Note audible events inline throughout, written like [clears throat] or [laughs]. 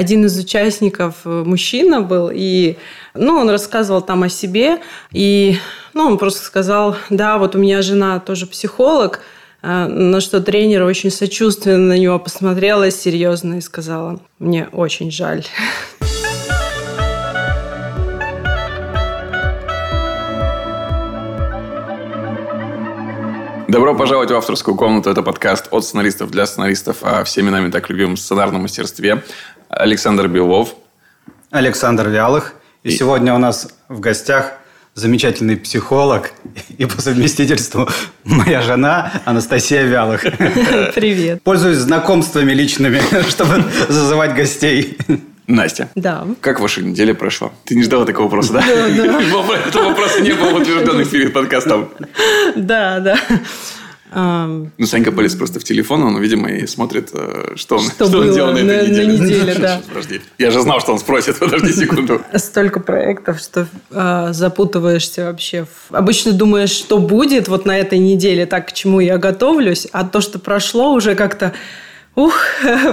один из участников э, мужчина был, и ну, он рассказывал там о себе, и ну, он просто сказал, да, вот у меня жена тоже психолог, э, на что тренер очень сочувственно на него посмотрела серьезно и сказала, мне очень жаль. [laughs] Добро пожаловать в авторскую комнату. Это подкаст от сценаристов для сценаристов о всеми нами так любимом сценарном мастерстве. Александр Белов. Александр Вялых. И, и сегодня у нас в гостях замечательный психолог и по совместительству [laughs] моя жена Анастасия Вялых. Привет. Пользуюсь знакомствами личными, [laughs] чтобы [laughs] зазывать гостей. Настя. Да. Как ваша неделя прошла? Ты не ждала такого вопроса, да? Да, да. [laughs] Этого вопроса не было утвержденных перед подкастом. Да, да. Ну, Санька полез просто в телефон, он, видимо, и смотрит, э, что он, что, что он делал на этой неделе. На неделе да. [laughs] Подожди, я же знал, что он спросит, [laughs] подожди секунду. Столько проектов, что э, запутываешься вообще. Обычно думаешь, что будет вот на этой неделе, так, к чему я готовлюсь, а то, что прошло, уже как-то, ух,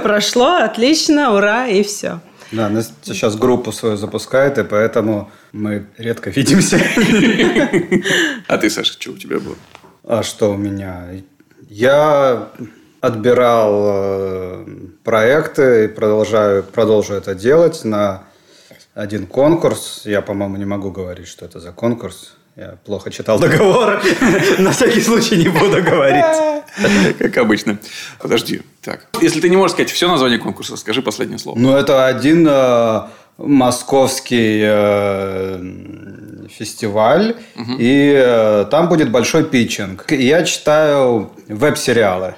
прошло, отлично, ура, и все. Да, Настя сейчас группу свою запускает, и поэтому мы редко видимся. А ты, Саша, что у тебя было? А что у меня? Я отбирал э, проекты и продолжаю, продолжу это делать на один конкурс. Я, по-моему, не могу говорить, что это за конкурс. Я плохо читал договор. [laughs] На всякий случай не буду говорить. [laughs] Как обычно. Подожди. Так. Если ты не можешь сказать все название конкурса, скажи последнее слово. Ну, это один э, московский э, фестиваль, угу. и э, там будет большой питчинг. Я читаю веб-сериалы,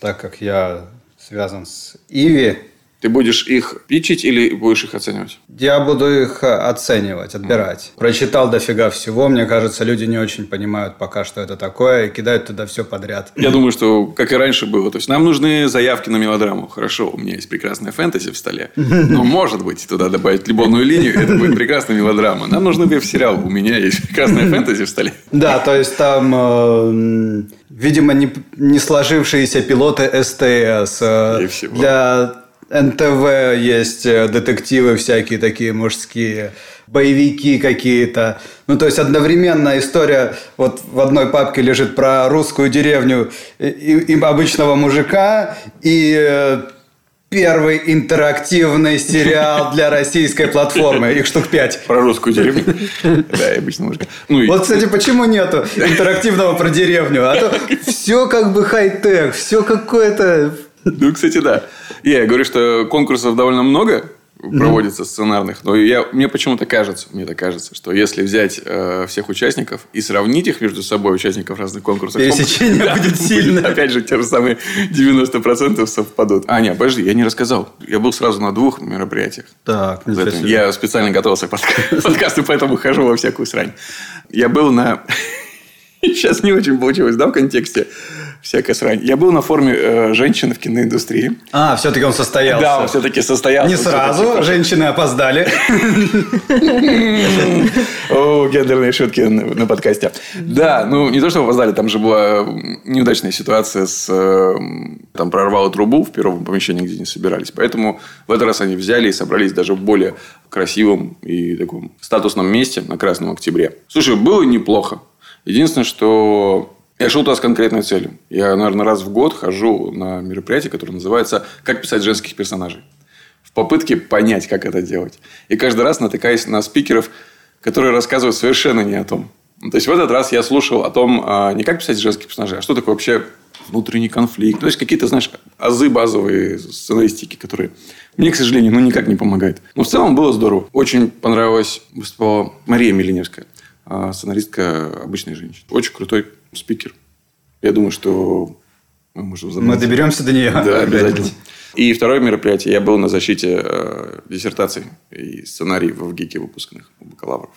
так как я связан с Иви. Ты будешь их пичить или будешь их оценивать? Я буду их э, оценивать, отбирать. Прочитал дофига всего. Мне кажется, люди не очень понимают пока, что это такое, и кидают туда все подряд. Я думаю, что как и раньше было. То есть, нам нужны заявки на мелодраму. Хорошо, у меня есть прекрасная фэнтези в столе. [laughs] Но, может быть, туда добавить любовную линию, это будет прекрасная мелодрама. Нам нужен веб-сериал. У меня есть прекрасная фэнтези в столе. Да, то есть, там... Э, видимо, не, не сложившиеся пилоты СТС. Э, для НТВ есть э, детективы всякие такие мужские, боевики какие-то. Ну, то есть, одновременно история вот в одной папке лежит про русскую деревню и, и обычного мужика, и э, первый интерактивный сериал [laughs] для российской платформы. Их штук пять. Про русскую деревню. [laughs] Да, обычно мужика. Ну, вот, кстати, почему нету [laughs] интерактивного про деревню? А то все как бы хай-тек, все какое-то [laughs] ну, кстати, да. Я говорю, что конкурсов довольно много проводится сценарных, но я, мне почему-то кажется, мне так кажется, что если взять э, всех участников и сравнить их между собой, участников разных конкурсов... Пересечение конкурс, [laughs] будет да, сильно. Опять же, те же самые 90% совпадут. А, нет, подожди, я не рассказал. Я был сразу на двух мероприятиях. Так, Я специально готовился [laughs] к подкасту, поэтому хожу во всякую срань. Я был на... Сейчас не очень получилось, да, в контексте? Всякая срань. Я был на форуме э, женщин в киноиндустрии. А, все-таки он состоялся. Да, он все-таки состоялся. Не сразу, женщины опоздали. О, гендерные шутки на подкасте. Да, ну не то, что опоздали, там же была неудачная ситуация с... Э, там прорвало трубу в первом помещении, где они собирались. Поэтому в этот раз они взяли и собрались даже в более красивом и таком статусном месте на Красном Октябре. Слушай, было неплохо. Единственное, что я шел туда с конкретной целью. Я, наверное, раз в год хожу на мероприятие, которое называется «Как писать женских персонажей». В попытке понять, как это делать. И каждый раз натыкаюсь на спикеров, которые рассказывают совершенно не о том. То есть, в этот раз я слушал о том, а, не как писать женских персонажей, а что такое вообще внутренний конфликт. То есть, какие-то, знаешь, азы базовые сценаристики, которые мне, к сожалению, ну, никак не помогают. Но в целом было здорово. Очень понравилась выступала Мария Милиневская, а, сценаристка обычной женщины. Очень крутой спикер. Я думаю, что мы можем. Мы доберемся до нее. Да, обязательно. И второе мероприятие. Я был на защите э, диссертаций и сценариев в ГИКе выпускных у бакалавров.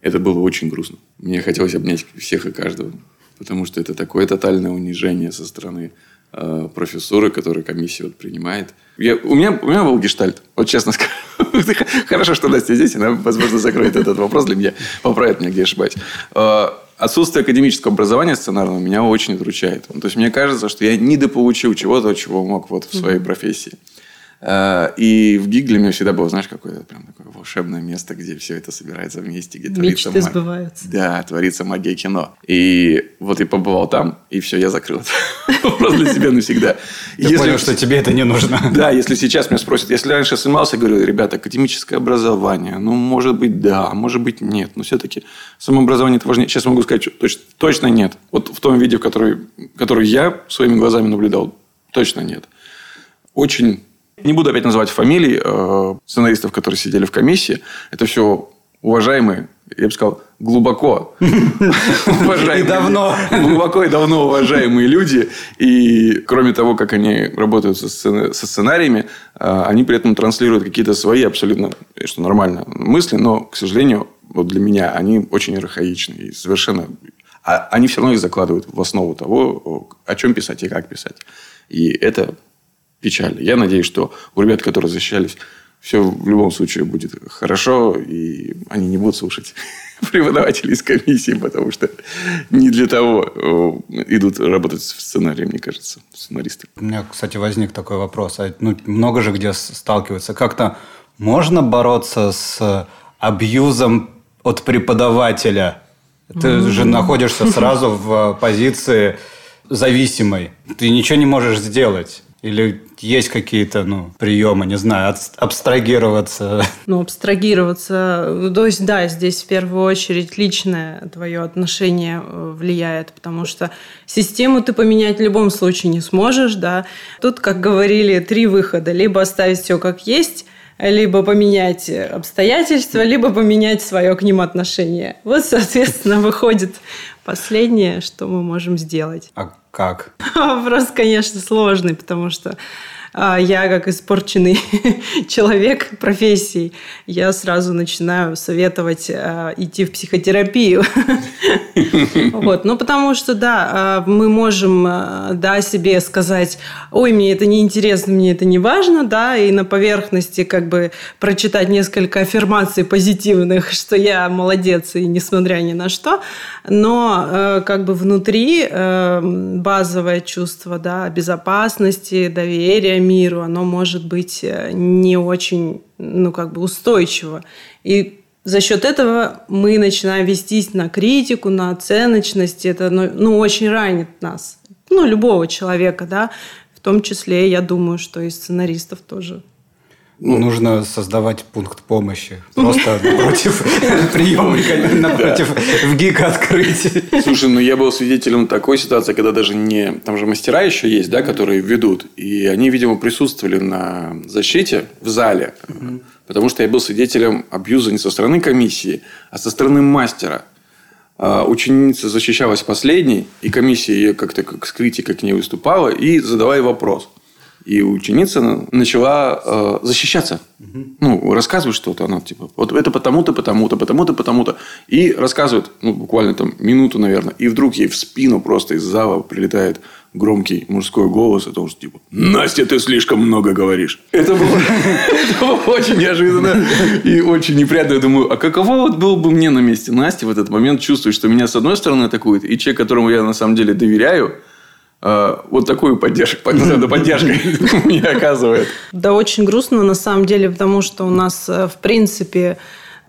Это было очень грустно. Мне хотелось обнять всех и каждого. Потому что это такое тотальное унижение со стороны э, профессуры, которую комиссия вот принимает. Я, у, меня, у меня был гештальт. Вот честно [laughs] скажу. Хорошо, что Настя здесь. Она, возможно, закроет этот вопрос для меня. Поправит меня, где ошибаюсь. Отсутствие академического образования сценарного меня очень удручает. То есть, мне кажется, что я недополучил чего-то, чего мог вот в своей профессии. Э, и в ГИК для меня всегда было, знаешь, какое-то прям такое волшебное место, где все это собирается вместе, где Мечты творится сбываются. Да, творится магия кино. И вот я побывал там, и все, я закрыл это [laughs] вопрос для себя навсегда. Ты если... понял, что тебе это не нужно. [laughs] Да, если сейчас меня спросят, если раньше снимался, говорю, ребята, академическое образование, ну, может быть, да, может быть, нет, но все-таки самообразование это важнее. Сейчас могу сказать, что точно, точно нет. Вот в том виде, в который, который я своими глазами наблюдал, точно нет. Очень не буду опять называть фамилии э, сценаристов, которые сидели в комиссии. Это все уважаемые, я бы сказал, глубоко уважаемые. И давно. Глубоко и давно уважаемые люди. И кроме того, как они работают со, со сценариями, э, они при этом транслируют какие-то свои абсолютно, что нормально, мысли. Но, к сожалению, вот для меня они очень архаичны. И совершенно... А они все равно их закладывают в основу того, о чем писать и как писать. И это печально. Я надеюсь, что у ребят, которые защищались, все в любом случае будет хорошо, и они не будут слушать [laughs] преподавателей из комиссии, потому что не для того э, идут работать в сценарии, мне кажется, сценаристы. У меня, кстати, возник такой вопрос. А, ну, много же где сталкиваются. Как-то можно бороться с абьюзом от преподавателя? Ты mm-hmm. же находишься сразу в позиции зависимой. Ты ничего не можешь сделать. Или есть какие-то ну, приемы, не знаю, абстрагироваться? [laughs] Ну, абстрагироваться. То есть, да, здесь в первую очередь личное твое отношение э, влияет, потому что систему ты поменять в любом случае не сможешь, да. Тут, как говорили, три выхода. Либо оставить все как есть, либо поменять обстоятельства, либо поменять свое к ним отношение. Вот, соответственно, [laughs] выходит последнее, что мы можем сделать. А как? Вопрос, конечно, сложный, потому что я как испорченный [laughs] человек профессии, я сразу начинаю советовать а, идти в психотерапию. [laughs] вот. Ну, потому что, да, а, мы можем да, себе сказать, ой, мне это не интересно, мне это не важно, да, и на поверхности как бы прочитать несколько аффирмаций позитивных, [laughs] что я молодец, и несмотря ни на что, но как бы внутри базовое чувство да, безопасности, доверия, миру, оно может быть э, не очень, ну, как бы устойчиво. И за счет этого мы начинаем вестись на критику, на оценочность. Это ну, ну, очень ранит нас. Ну, любого человека, да. В том числе, я думаю, что и сценаристов тоже. Ну, нужно создавать пункт помощи. Просто напротив [laughs] приемника, напротив в ГИК открыть. Слушай, ну я был свидетелем такой ситуации, когда даже не... Там же мастера еще есть, да, которые ведут. И они, видимо, присутствовали на защите в зале. Потому что я был свидетелем абьюза не со стороны комиссии, а со стороны мастера. А, ученица защищалась последней, и комиссия ее как-то как с критикой к ней выступала и задавая вопрос – и ученица начала э, защищаться. Угу. Ну, рассказывать что-то. Она типа, вот это потому-то, потому-то, потому-то, потому-то. И рассказывает, ну, буквально там минуту, наверное. И вдруг ей в спину просто из зала прилетает громкий мужской голос о том, что типа «Настя, ты слишком много говоришь». Это было, [laughs] это очень неожиданно и очень неприятно. Я думаю, а каково вот было бы мне на месте Насти в этот момент чувствовать, что меня с одной стороны атакует, и человек, которому я на самом деле доверяю, вот такую поддержку, надо поддержкой [laughs] мне оказывает. Да, очень грустно на самом деле, потому что у нас, э, в принципе, э,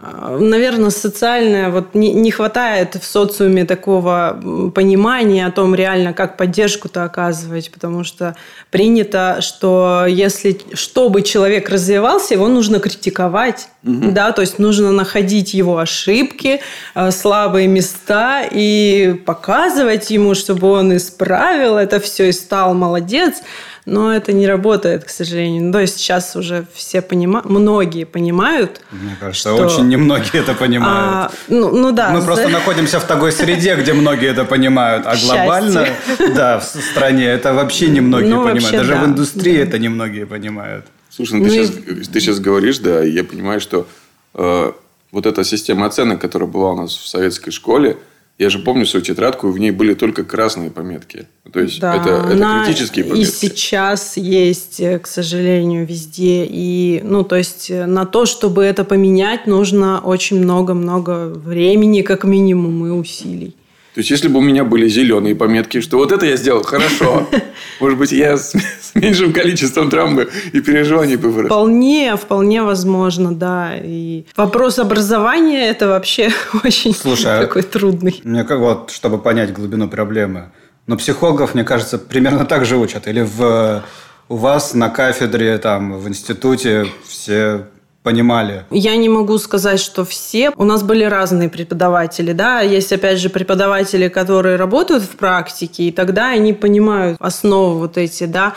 Наверное, социальное, вот не, не хватает в социуме такого понимания о том реально, как поддержку-то оказывать, потому что принято, что если, чтобы человек развивался, его нужно критиковать, угу. да, то есть нужно находить его ошибки, э, слабые места и показывать ему, чтобы он исправил это все и стал молодец. Но это не работает, к сожалению. Ну, то есть сейчас уже все понимают, многие понимают. Мне кажется, что... очень немногие это понимают. А, ну, ну да. Мы просто находимся в такой среде, где многие это понимают, а [laughs] глобально, да, в стране это вообще немногие ну, понимают. Вообще, Даже да. в индустрии да. это немногие понимают. Слушай, ну, ты, ну, сейчас, ты сейчас говоришь, да, я понимаю, что э, вот эта система оценок, которая была у нас в советской школе, я же помню свою тетрадку, в ней были только красные пометки. То есть, да, это, это она критические пометки. И сейчас есть, э, к сожалению, везде. И, ну, то есть, э, на то, чтобы это поменять, нужно очень много-много времени, как минимум, и усилий. То есть, если бы у меня были зеленые пометки, что вот это я сделал хорошо, [laughs] может быть, я с, с меньшим количеством травмы и переживаний бы вырос. Вполне, вполне возможно, да. И вопрос образования – это вообще [laughs] очень Слушай, а такой трудный. Мне как вот, чтобы понять глубину проблемы, но психологов, мне кажется, примерно так же учат. Или в, у вас на кафедре, там, в институте все понимали? Я не могу сказать, что все. У нас были разные преподаватели, да. Есть, опять же, преподаватели, которые работают в практике, и тогда они понимают основы вот эти, да.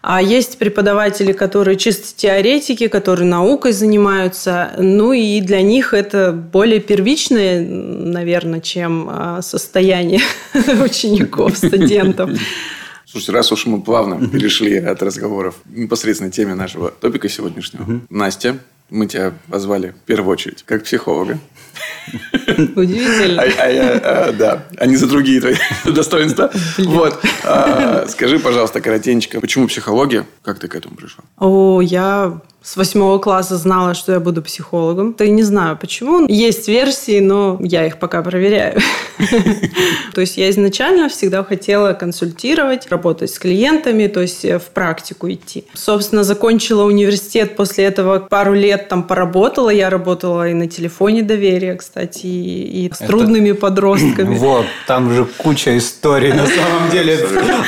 А есть преподаватели, которые чисто теоретики, которые наукой занимаются. Ну и для них это более первичное, наверное, чем а, состояние [laughs] учеников, студентов. Слушайте, раз уж мы плавно перешли от разговоров к непосредственной теме нашего топика сегодняшнего. Настя, мы тебя позвали в первую очередь как психолога. Удивительно. А, а я, а, да, а не за другие твои [laughs] достоинства. Вот. А, скажи, пожалуйста, коротенько, почему психология? Как ты к этому пришла? О, я с восьмого класса знала, что я буду психологом. То я не знаю почему. Есть версии, но я их пока проверяю. [laughs] То есть я изначально всегда хотела консультировать, работать с клиентами, то есть в практику идти. Собственно, закончила университет, после этого пару лет там поработала. Я работала и на телефоне доверия, кстати, и с трудными [clears throat] подростками. Вот, там же куча историй на самом деле.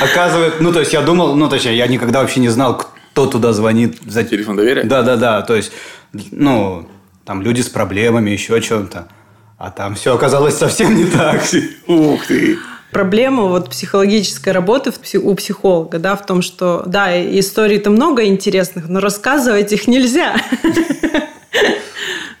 Оказывается, ну то есть я думал, ну точнее, я никогда вообще не знал, кто кто туда звонит. За телефон доверия? Да, да, да. То есть, ну, там люди с проблемами, еще чем-то. А там все оказалось совсем не так. [laughs] Ух ты! Проблема вот психологической работы у психолога, да, в том, что, да, историй-то много интересных, но рассказывать их нельзя. [laughs]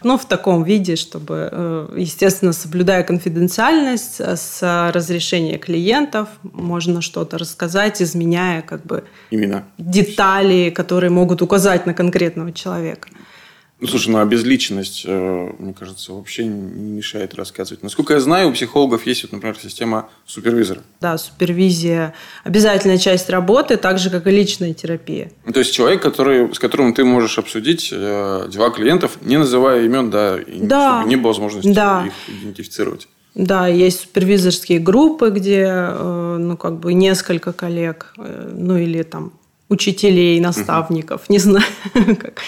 Ну, в таком виде, чтобы, э, естественно, соблюдая конфиденциальность, э, с разрешения клиентов, можно что-то рассказать, изменяя как бы Именно. детали, которые могут указать на конкретного человека. Ну, слушай, ну а безличность, э, мне кажется, вообще не мешает рассказывать. Насколько я знаю, у психологов есть, вот, например, система супервизора. Да, супервизия – обязательная часть работы, так же, как и личная терапия. Ну, то есть, человек, который, с которым ты можешь обсудить э, дела клиентов, не называя имен, да, и да. чтобы не было возможности да. их идентифицировать. Да, есть супервизорские группы, где, э, ну, как бы несколько коллег, ну, или там учителей, наставников, угу. [laughs] не знаю, как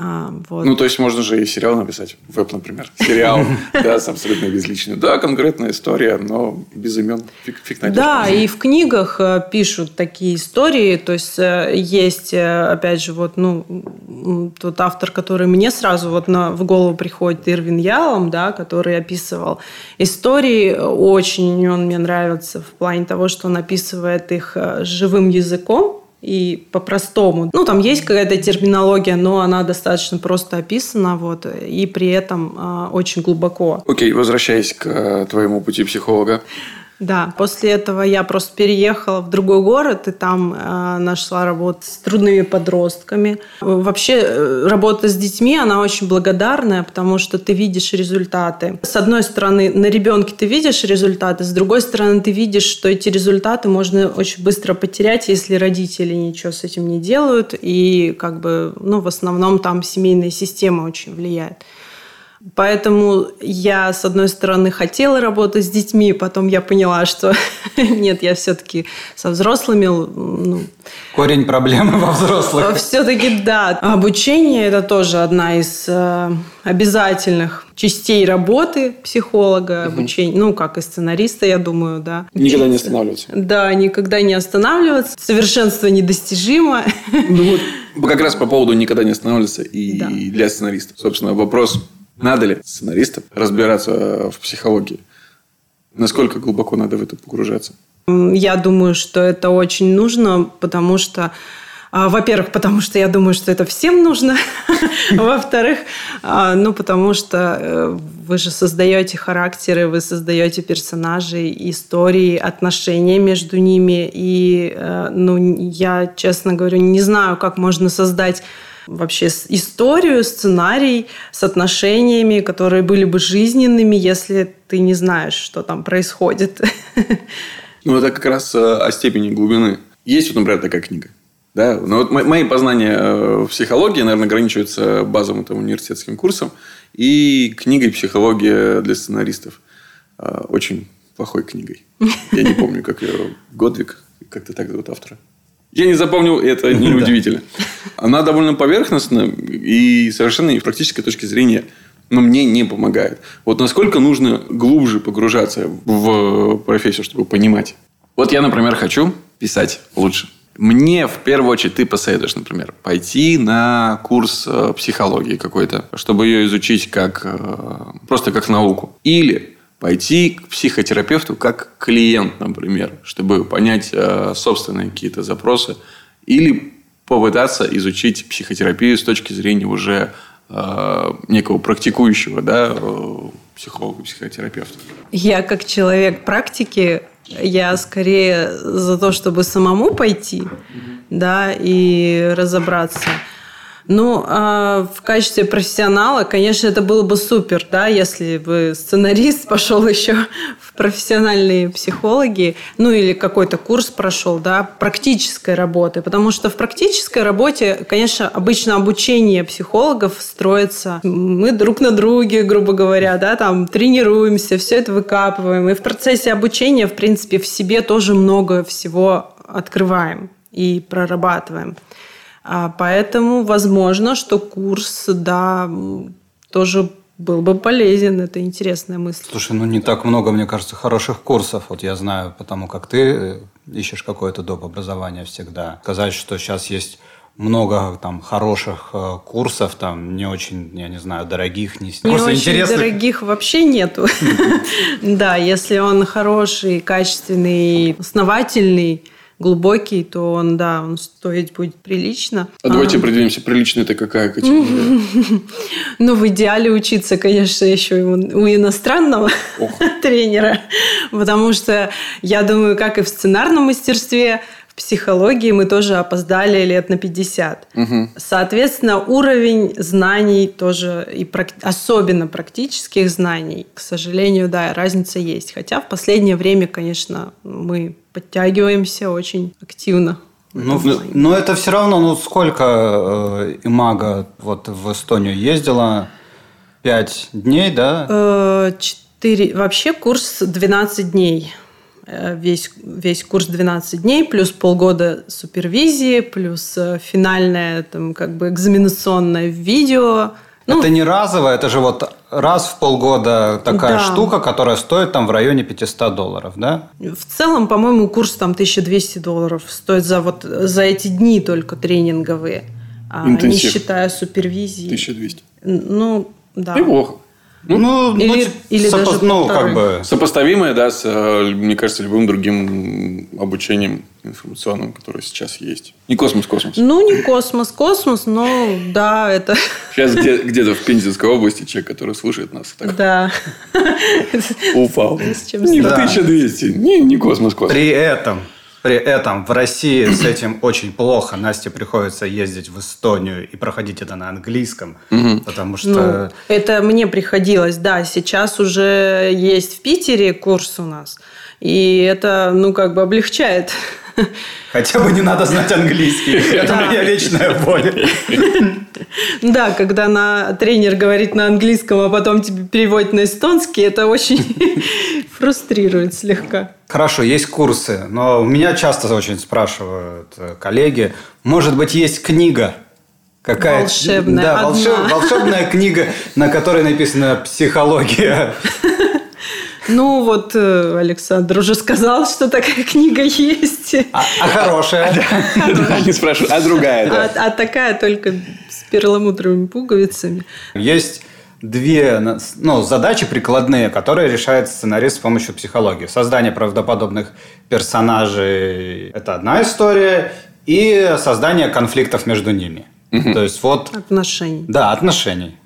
а, вот. Ну, то есть, можно же и сериал написать. Веб, например. Сериал, [laughs] да, с абсолютно безличной. Да, конкретная история, но без имен. Фиг, фиг найдешь. Да, и в книгах э, пишут такие истории. То есть, э, есть, э, опять же, вот, ну, тот автор, который мне сразу вот на, в голову приходит, Ирвин Ялом, да, который описывал истории. Очень он мне нравится в плане того, что он описывает их живым языком, и по-простому. Ну, там есть какая-то терминология, но она достаточно просто описана, вот, и при этом э, очень глубоко. Окей, okay, возвращаясь к э, твоему пути психолога. Да, после этого я просто переехала в другой город и там э, нашла работу с трудными подростками. Вообще э, работа с детьми, она очень благодарная, потому что ты видишь результаты. С одной стороны, на ребенке ты видишь результаты, с другой стороны, ты видишь, что эти результаты можно очень быстро потерять, если родители ничего с этим не делают. И как бы, ну, в основном там семейная система очень влияет. Поэтому я, с одной стороны, хотела работать с детьми, потом я поняла, что [laughs] нет, я все-таки со взрослыми. Ну, Корень проблемы во взрослых. Все-таки да. Обучение – это тоже одна из э, обязательных частей работы психолога, угу. обучения, ну, как и сценариста, я думаю, да. Никогда не останавливаться. Да, никогда не останавливаться. Совершенство недостижимо. Ну вот, [laughs] как раз по поводу никогда не останавливаться и да. для сценариста. Собственно, вопрос надо ли сценаристам разбираться в психологии? Насколько глубоко надо в это погружаться? Я думаю, что это очень нужно, потому что а, во-первых, потому что я думаю, что это всем нужно. [laughs] Во-вторых, а, ну, потому что э, вы же создаете характеры, вы создаете персонажей, истории, отношения между ними. И, э, ну, я, честно говорю, не знаю, как можно создать вообще историю, сценарий с отношениями, которые были бы жизненными, если ты не знаешь, что там происходит. [laughs] Ну, это как раз э, о степени глубины. Есть, вот, например, такая книга. Да? Но вот мои познания э, в психологии, наверное, ограничиваются базовым там, университетским курсом и книгой «Психология для сценаристов». Э, очень плохой книгой. Я не помню, как ее... Годвик, как-то так зовут автора. Я не запомнил, это [laughs] не удивительно. Она довольно поверхностна и совершенно с практической точки зрения но мне не помогает. Вот насколько нужно глубже погружаться в профессию, чтобы понимать. Вот я, например, хочу писать лучше. Мне в первую очередь ты посоветуешь, например, пойти на курс э, психологии какой-то, чтобы ее изучить как э, просто как науку. Или пойти к психотерапевту как клиент, например, чтобы понять э, собственные какие-то запросы. Или попытаться изучить психотерапию с точки зрения уже э, некого практикующего да, э, психолога, психотерапевта. Я как человек практики, я скорее за то, чтобы самому пойти, да, и разобраться. Ну, а в качестве профессионала, конечно, это было бы супер, да, если бы сценарист [laughs] пошел еще в профессиональные психологи, ну или какой-то курс прошел, да, практической работы, потому что в практической работе, конечно, обычно обучение психологов строится, мы друг на друге, грубо говоря, да, там тренируемся, все это выкапываем, и в процессе обучения, в принципе, в себе тоже много всего открываем и прорабатываем. А поэтому возможно, что курс, да, тоже был бы полезен. Это интересная мысль. Слушай, ну не так много, мне кажется, хороших курсов. Вот я знаю, потому как ты э, ищешь какое-то доп. образование всегда. Сказать, что сейчас есть много там хороших э, курсов, там не очень, я не знаю, дорогих, не, не очень интересных. дорогих вообще нету. [laughs] Да, если он хороший, качественный, основательный, глубокий, то он, да, он стоить будет прилично. А, а давайте определимся, прилично это какая категория? [laughs] Ну, в идеале учиться, конечно, еще у иностранного [laughs] тренера, потому что я думаю, как и в сценарном мастерстве, психологии мы тоже опоздали лет на 50. Угу. Соответственно, уровень знаний тоже, и прак... особенно практических знаний, к сожалению, да, разница есть. Хотя в последнее время, конечно, мы подтягиваемся очень активно. Ну, но это все равно, ну сколько э, Имага вот в Эстонию ездила? Пять дней, да? Э, четыре. Вообще курс 12 дней. Э, весь, весь курс 12 дней, плюс полгода супервизии, плюс э, финальное там, как бы экзаменационное видео – ну, это не разово, это же вот раз в полгода такая да. штука, которая стоит там в районе 500 долларов, да? В целом, по-моему, курс там 1200 долларов стоит за вот за эти дни только тренинговые, а не считая супервизии. 1200. Ну, да. Неплохо. Ну, ну, ну или, или сопо... даже ну, как бы... Сопоставимое, да, с, э, мне кажется, любым другим обучением информационным, которое сейчас есть. Не космос-космос. Ну, не космос-космос, но да, это... Сейчас где- где-то в Пензенской области человек, который слушает нас. Так да. Упал. Не в 1200, не, не космос-космос. При этом при этом в России с этим очень плохо. Насте приходится ездить в Эстонию и проходить это на английском, угу. потому что... Ну, это мне приходилось, да. Сейчас уже есть в Питере курс у нас. И это, ну, как бы облегчает. Хотя бы не надо знать английский. Это моя вечная боль. Да, когда на, тренер говорит на английском, а потом тебе переводит на эстонский, это очень [laughs] фрустрирует слегка. Хорошо, есть курсы, но меня часто очень спрашивают э, коллеги, может быть, есть книга, Какая волшебная, да, волшеб, волшебная книга, на которой написана психология. [laughs] Ну, вот э, Александр уже сказал, что такая книга есть. А, а хорошая? Да, не спрашиваю. А другая, да. А, а такая только с перламутровыми пуговицами. Есть две ну, задачи прикладные, которые решает сценарист с помощью психологии. Создание правдоподобных персонажей – это одна история, и создание конфликтов между ними. Угу. То есть вот... Отношений. Да, отношений.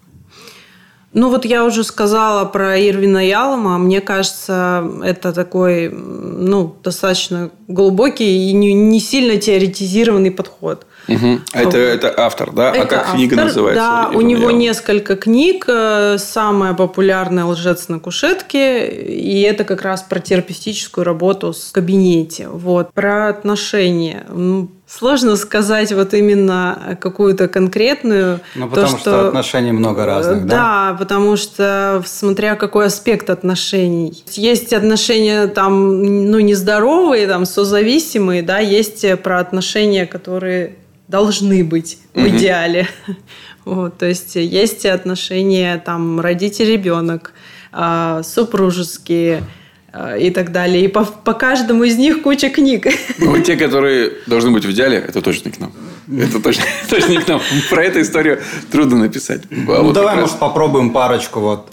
Ну вот я уже сказала про Ирвина Ялома. Мне кажется, это такой ну, достаточно глубокий и не, не сильно теоретизированный подход. Угу. А это, это автор, да? А это а как автор, книга называется? Да, у него я... несколько книг. Э, самая популярная «Лжец на кушетке». И это как раз про терапевтическую работу в кабинете. Вот. Про отношения. Сложно сказать вот именно какую-то конкретную. Ну, потому то, что, что отношений много разных, да? Да, потому что смотря какой аспект отношений. Есть отношения там, ну, нездоровые, там, созависимые, да, есть про отношения, которые должны быть в идеале. [laughs] Вот, то есть есть отношения там родитель-ребенок, а, супружеские, и так далее. И по, по каждому из них куча книг. Ну, те, которые должны быть в идеале, это точно не к нам. Это точно, [laughs] точно не к нам. Про эту историю трудно написать. А ну, вот давай, раз... может, попробуем парочку. Вот.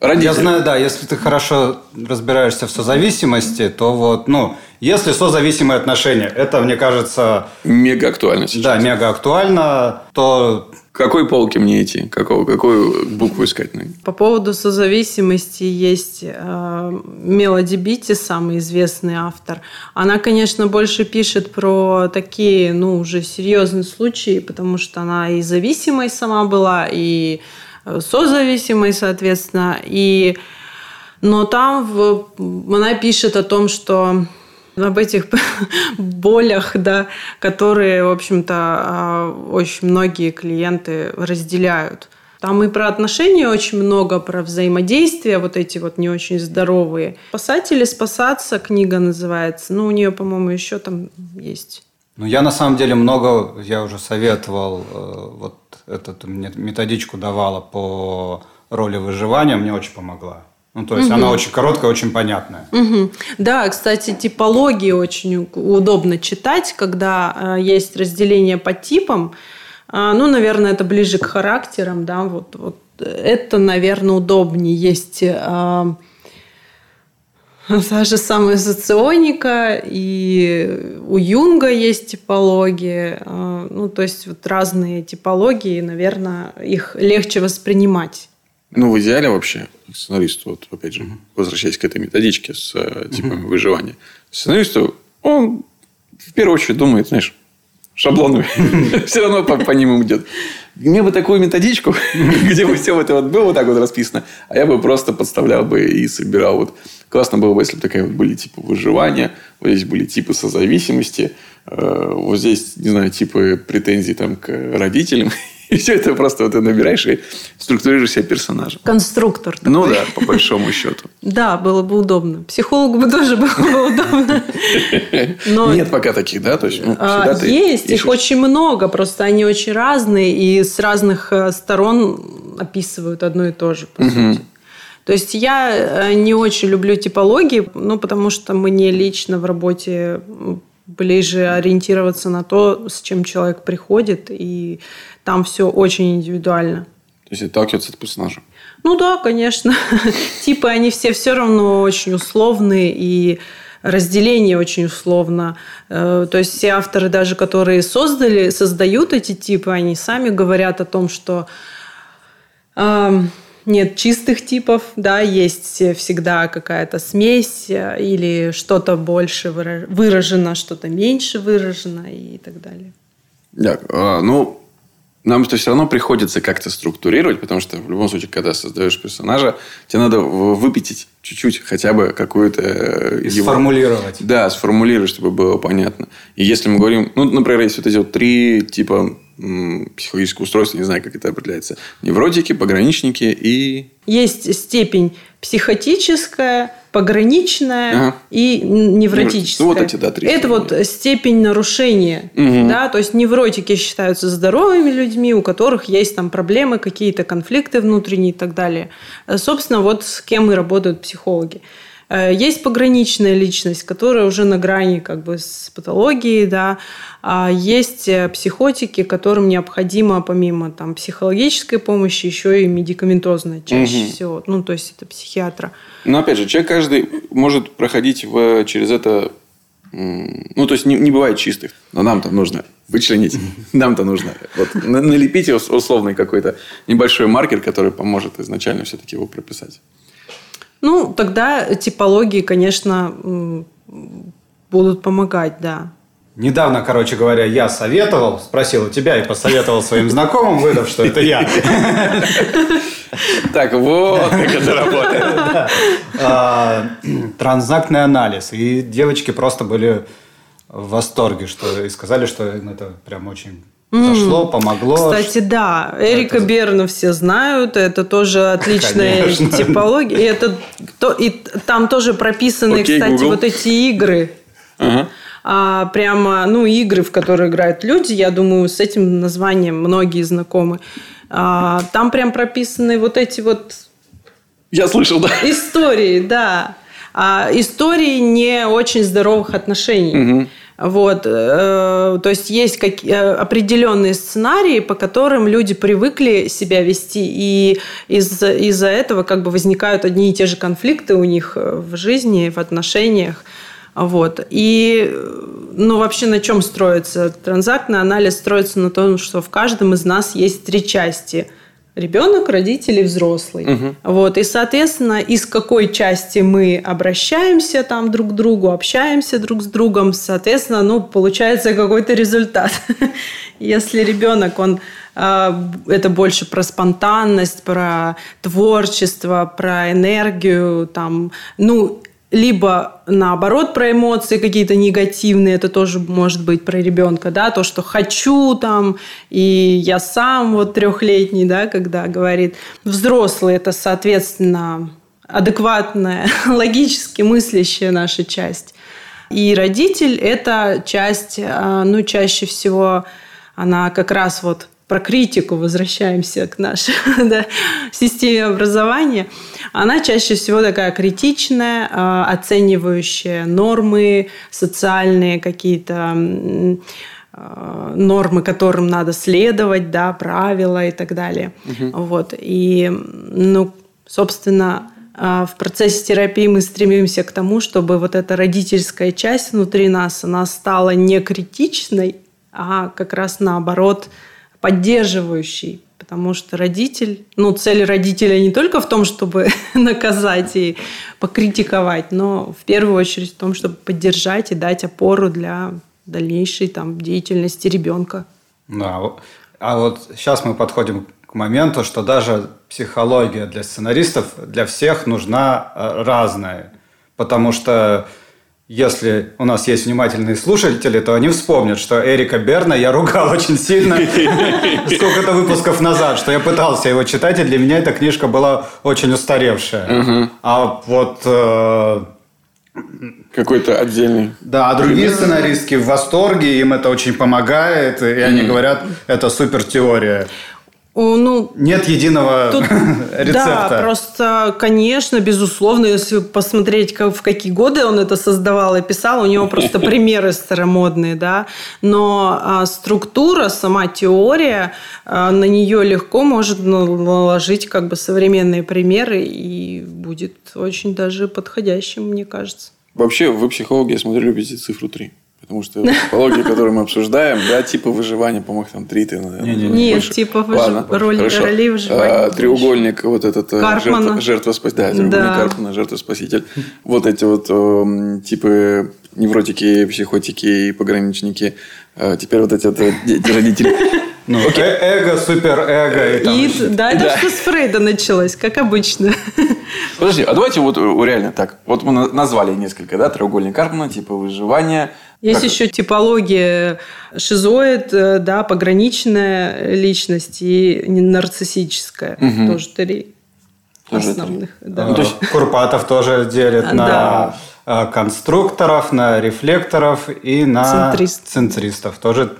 Родители. Я знаю, да, если ты хорошо разбираешься в созависимости, то вот, ну, если созависимые отношения, это, мне кажется... Мега актуально сейчас. Да, мега актуально, то какой полки мне идти? Какого, какую букву искать? По поводу созависимости есть э, Мелоди Битти, самый известный автор. Она, конечно, больше пишет про такие, ну, уже серьезные случаи, потому что она и зависимой сама была, и э, созависимой, соответственно. И... Но там в... она пишет о том, что об этих [laughs] болях, да, которые, в общем-то, а, очень многие клиенты разделяют. Там и про отношения очень много, про взаимодействие, вот эти вот не очень здоровые. «Спасатели спасаться» книга называется. Ну, у нее, по-моему, еще там есть. Ну, я на самом деле много, я уже советовал, э, вот эту методичку давала по роли выживания, мне очень помогла. Ну, то есть угу. она очень короткая, очень понятная. Угу. Да, кстати, типологии очень удобно читать, когда э, есть разделение по типам. Э, ну, наверное, это ближе к характерам, да, вот, вот это, наверное, удобнее. Есть э, [laughs] та же самая соционика, и у Юнга есть типология. Э, ну, то есть вот разные типологии, наверное, их легче воспринимать. Ну, в идеале вообще сценаристу, вот опять же, возвращаясь к этой методичке с э, типами uh выживания, сценаристу, он в первую очередь думает, знаешь, шаблонами. [laughs] все равно по, по ним идет. Мне бы такую методичку, [laughs] где бы все это вот было вот так вот расписано, а я бы просто подставлял бы и собирал. Вот классно было бы, если бы такие вот были типы выживания, вот здесь были типы созависимости, э, вот здесь, не знаю, типы претензий там к родителям [laughs] [laughs] и все это просто вот ты набираешь и структурируешь себе персонажа. Конструктор. Такой. Ну да, по большому счету. [laughs] Да, было бы удобно. Психологу бы тоже было бы удобно. [laughs] Но... Нет пока таких, да? То есть, ну, а, есть, их очень много, просто они очень разные и с разных э, сторон описывают одно и то же, по сути. То есть я э, не очень люблю типологии, ну, потому что мне лично в работе ближе ориентироваться на то, с чем человек приходит, и там все очень индивидуально. То есть отталкиваться от персонажа? Ну да, конечно. [laughs] Типы они все все равно очень условные и разделение очень условно. Э, то есть все авторы, даже которые создали, создают эти типы, они сами говорят о том, что э, нет чистых типов, да, есть всегда какая-то смесь э, или что-то больше выражено, что-то меньше выражено и так далее. Да, а, ну, нам это все равно приходится как-то структурировать, потому что в любом случае, когда создаешь персонажа, тебе надо выпятить чуть-чуть хотя бы какую-то... Э, И его... сформулировать. Да, сформулировать, чтобы было понятно. И если мы говорим... Ну, например, есть вот эти вот три типа психологического устройства, не знаю, как это определяется. Невротики, пограничники и... Есть степень психотическая, пограничная ага. и невротическая. Ну, вот эти, да, три. Это вот степень нарушения. Угу. Да? То есть невротики считаются здоровыми людьми, у которых есть там проблемы, какие-то конфликты внутренние и так далее. Собственно, вот с кем и работают психологи. Э, есть пограничная личность, которая уже на грани как бы с патологией, да. А есть э, психотики, которым необходимо помимо там психологической помощи еще и медикаментозная чаще угу. всего. Ну, то есть это психиатра. Но опять же, человек каждый может проходить в, через это ну, то есть не, не бывает чистых. Но нам-то нужно вычленить. Нам-то нужно вот, налепить условный какой-то небольшой маркер, который поможет изначально все-таки его прописать. Ну, тогда типологии, конечно, будут помогать, да. Недавно, короче говоря, я советовал, спросил у тебя и посоветовал своим знакомым, выдав, что это я. [laughs] Так, вот как это работает. [laughs] А, транзактный анализ. И девочки просто были в восторге, что и сказали, что это прям очень Зашло, помогло. Кстати, да, Эрика это... Берна все знают, это тоже отличная Конечно. типология. И, это, то, и там тоже прописаны, Окей, кстати, Google. вот эти игры. Ага. А, прямо, ну, игры, в которые играют люди, я думаю, с этим названием многие знакомы. А, там прям прописаны вот эти вот... Я слышал, да. Истории, да. А, истории не очень здоровых отношений. Угу. Вот, э, то есть есть э, определенные сценарии, по которым люди привыкли себя вести, и из-за из этого как бы возникают одни и те же конфликты у них э, в жизни, в отношениях. Вот. И ну, вообще на чем строится? Транзактный анализ строится на том, что в каждом из нас есть три части – ребенок, родители, взрослый. Угу. Вот, и, соответственно, из какой части мы обращаемся там друг к другу, общаемся друг с другом, соответственно, ну, получается какой-то результат. [laughs] Если ребенок, он а, это больше про спонтанность, про творчество, про энергию, там, ну, либо наоборот про эмоции какие-то негативные, это тоже может быть про ребенка, да, то, что хочу там, и я сам вот трехлетний, да, когда говорит. Взрослый это, соответственно, адекватная, [laughs] логически мыслящая наша часть. И родитель – это часть, а, ну, чаще всего она как раз вот про критику возвращаемся к нашей [laughs] да, системе образования, она чаще всего такая критичная, а, оценивающая нормы, социальные какие-то а, нормы, которым надо следовать, да, правила и так далее. Угу. Вот. И, ну, собственно, а, в процессе терапии мы стремимся к тому, чтобы вот эта родительская часть внутри нас, она стала не критичной, а как раз наоборот – поддерживающий, потому что родитель, ну, цель родителя не только в том, чтобы [laughs] наказать и покритиковать, но в первую очередь в том, чтобы поддержать и дать опору для дальнейшей там, деятельности ребенка. Да, а вот сейчас мы подходим к моменту, что даже психология для сценаристов для всех нужна э, разная, потому что если у нас есть внимательные слушатели, то они вспомнят, что Эрика Берна я ругал [laughs] очень сильно [laughs] сколько-то выпусков назад, что я пытался его читать, и для меня эта книжка была очень устаревшая. А вот... Э, Какой-то отдельный. Да, а другие сценаристки в восторге, им это очень помогает, и они говорят, это супер теория. Ну, Нет единого тут, [laughs] рецепта. Да, просто, конечно, безусловно, если посмотреть, как, в какие годы он это создавал и писал, у него просто [laughs] примеры старомодные, да. Но а, структура, сама теория, а, на нее легко может наложить как бы современные примеры и будет очень даже подходящим, мне кажется. Вообще, вы психологи, я смотрю, любите цифру 3. Потому что психология, которую мы обсуждаем, да, типа выживания, по-моему, там три ты, наверное. Не, не, не. Нет, типа выж... Ладно, роли, роли выживания. А, треугольник вот этот э, Карпмана. жертва, жертва спаситель. Да, треугольник да. Карпмана, жертва спаситель. Вот эти вот э, типы невротики, психотики и пограничники. А теперь вот эти вот э, родители. Ну, okay. э эго, суперэго. И, и да, это да. что с Фрейда началось, как обычно. Подожди, а давайте вот реально так. Вот мы назвали несколько, да, треугольник Карпмана, типа выживания, есть еще типология шизоид, э, да, пограничная личность и нарциссическая. Угу. Тоже три тоже основных. Три. Да. Ну, то есть... Курпатов тоже делит на да. Э, конструкторов, на рефлекторов и на Центрист. центристов. Тоже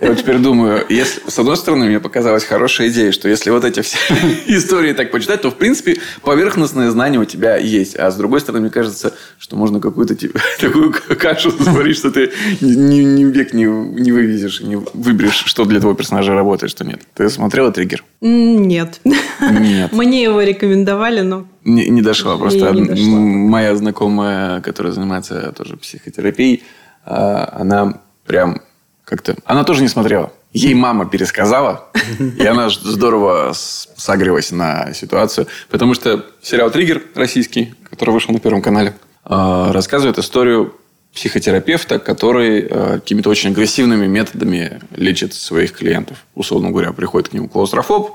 я вот теперь думаю, если, с одной стороны, мне показалась хорошая идея, что если вот эти все [laughs] истории так почитать, то, в принципе, поверхностное знание у тебя есть. А с другой стороны, мне кажется, что можно какую-то типа, [laughs] такую кашу заварить, что ты ни, ни век не, не вывезешь, не выберешь, что для твоего персонажа работает, что нет. Ты смотрела «Триггер»? Нет. Нет. [laughs] Мне его рекомендовали, но... Не, не дошла. Просто не дошла. моя знакомая, которая занимается тоже психотерапией, а, она прям как-то... Она тоже не смотрела. Ей мама пересказала, и она здорово согрелась на ситуацию. Потому что сериал «Триггер» российский, который вышел на Первом канале, а, рассказывает историю психотерапевта, который э, какими-то очень агрессивными методами лечит своих клиентов. Условно говоря, приходит к нему клаустрофоб,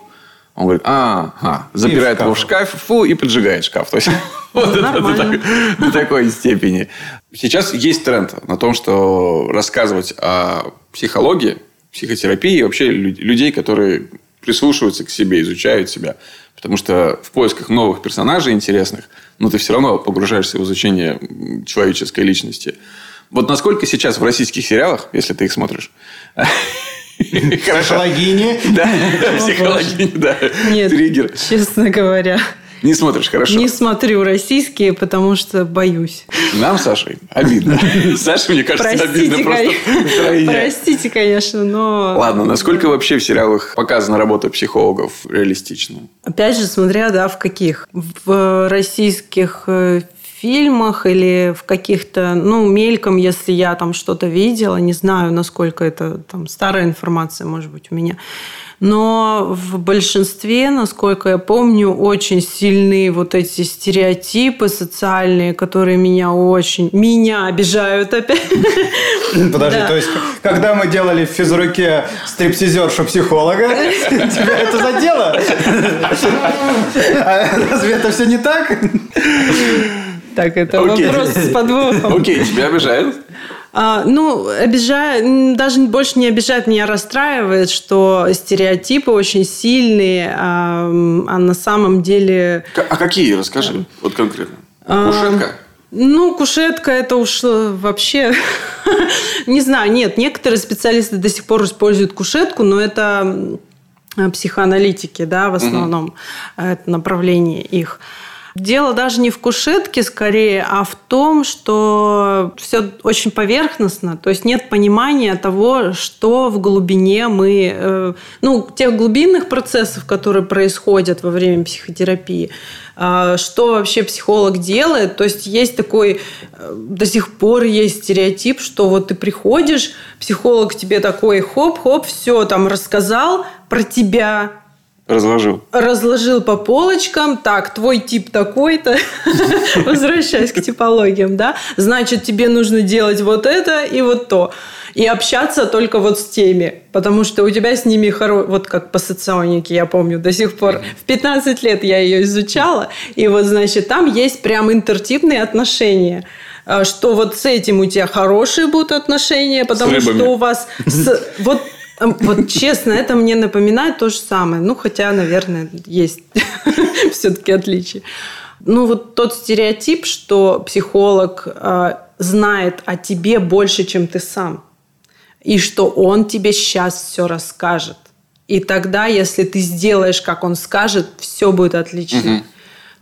он говорит, а, а запирает его в шкаф, фу, и поджигает шкаф. То есть, [laughs] вот это до такой степени. Сейчас есть тренд на том, что рассказывать о психологии, психотерапии и вообще людей, которые прислушиваются к себе, изучают себя. Потому что в поисках новых персонажей интересных, но ты все равно погружаешься в изучение человеческой личности. Вот насколько сейчас в российских сериалах, если ты их смотришь, Психологини. [laughs] Да, психологини, да. Нет, Триггер. честно говоря. Не смотришь, хорошо. Не смотрю российские, потому что боюсь. Нам, Саша, обидно. [laughs] Саша, мне кажется, Простите, обидно просто Простите, конечно, но... Ладно, насколько вообще в сериалах показана работа психологов реалистично? Опять же, смотря, да, в каких. В российских э, фильмах или в каких-то, ну, мельком, если я там что-то видела, не знаю, насколько это там старая информация, может быть, у меня. Но в большинстве, насколько я помню, очень сильные вот эти стереотипы социальные, которые меня очень... Меня обижают опять. [laughs] Подожди, то есть, когда мы делали в физруке стриптизершу психолога, [laughs] тебя это задело? [laughs] А разве это все не так? Так, это Окей. вопрос с подвохом. Окей, тебя обижают? А, ну, обижает, даже больше не обижает, меня расстраивает, что стереотипы очень сильные, а, а на самом деле... А какие, расскажи, вот конкретно. А, кушетка? Ну, кушетка это уж вообще... [laughs] не знаю, нет, некоторые специалисты до сих пор используют кушетку, но это психоаналитики, да, в основном, угу. это направление их. Дело даже не в кушетке скорее, а в том, что все очень поверхностно, то есть нет понимания того, что в глубине мы, э, ну, тех глубинных процессов, которые происходят во время психотерапии, э, что вообще психолог делает. То есть есть такой, э, до сих пор есть стереотип, что вот ты приходишь, психолог тебе такой, хоп-хоп, все там рассказал про тебя, Разложил. Разложил по полочкам. Так, твой тип такой-то. [laughs] Возвращаясь к типологиям, да. Значит, тебе нужно делать вот это и вот то. И общаться только вот с теми. Потому что у тебя с ними хоро... Вот как по соционике, я помню, до сих пор. В 15 лет я ее изучала. И вот, значит, там есть прям интертипные отношения а, что вот с этим у тебя хорошие будут отношения, потому что у вас с, вот вот честно, это мне напоминает то же самое. Ну, хотя, наверное, есть [laughs] все-таки отличия. Ну, вот тот стереотип, что психолог э, знает о тебе больше, чем ты сам. И что он тебе сейчас все расскажет. И тогда, если ты сделаешь, как он скажет, все будет отлично. Угу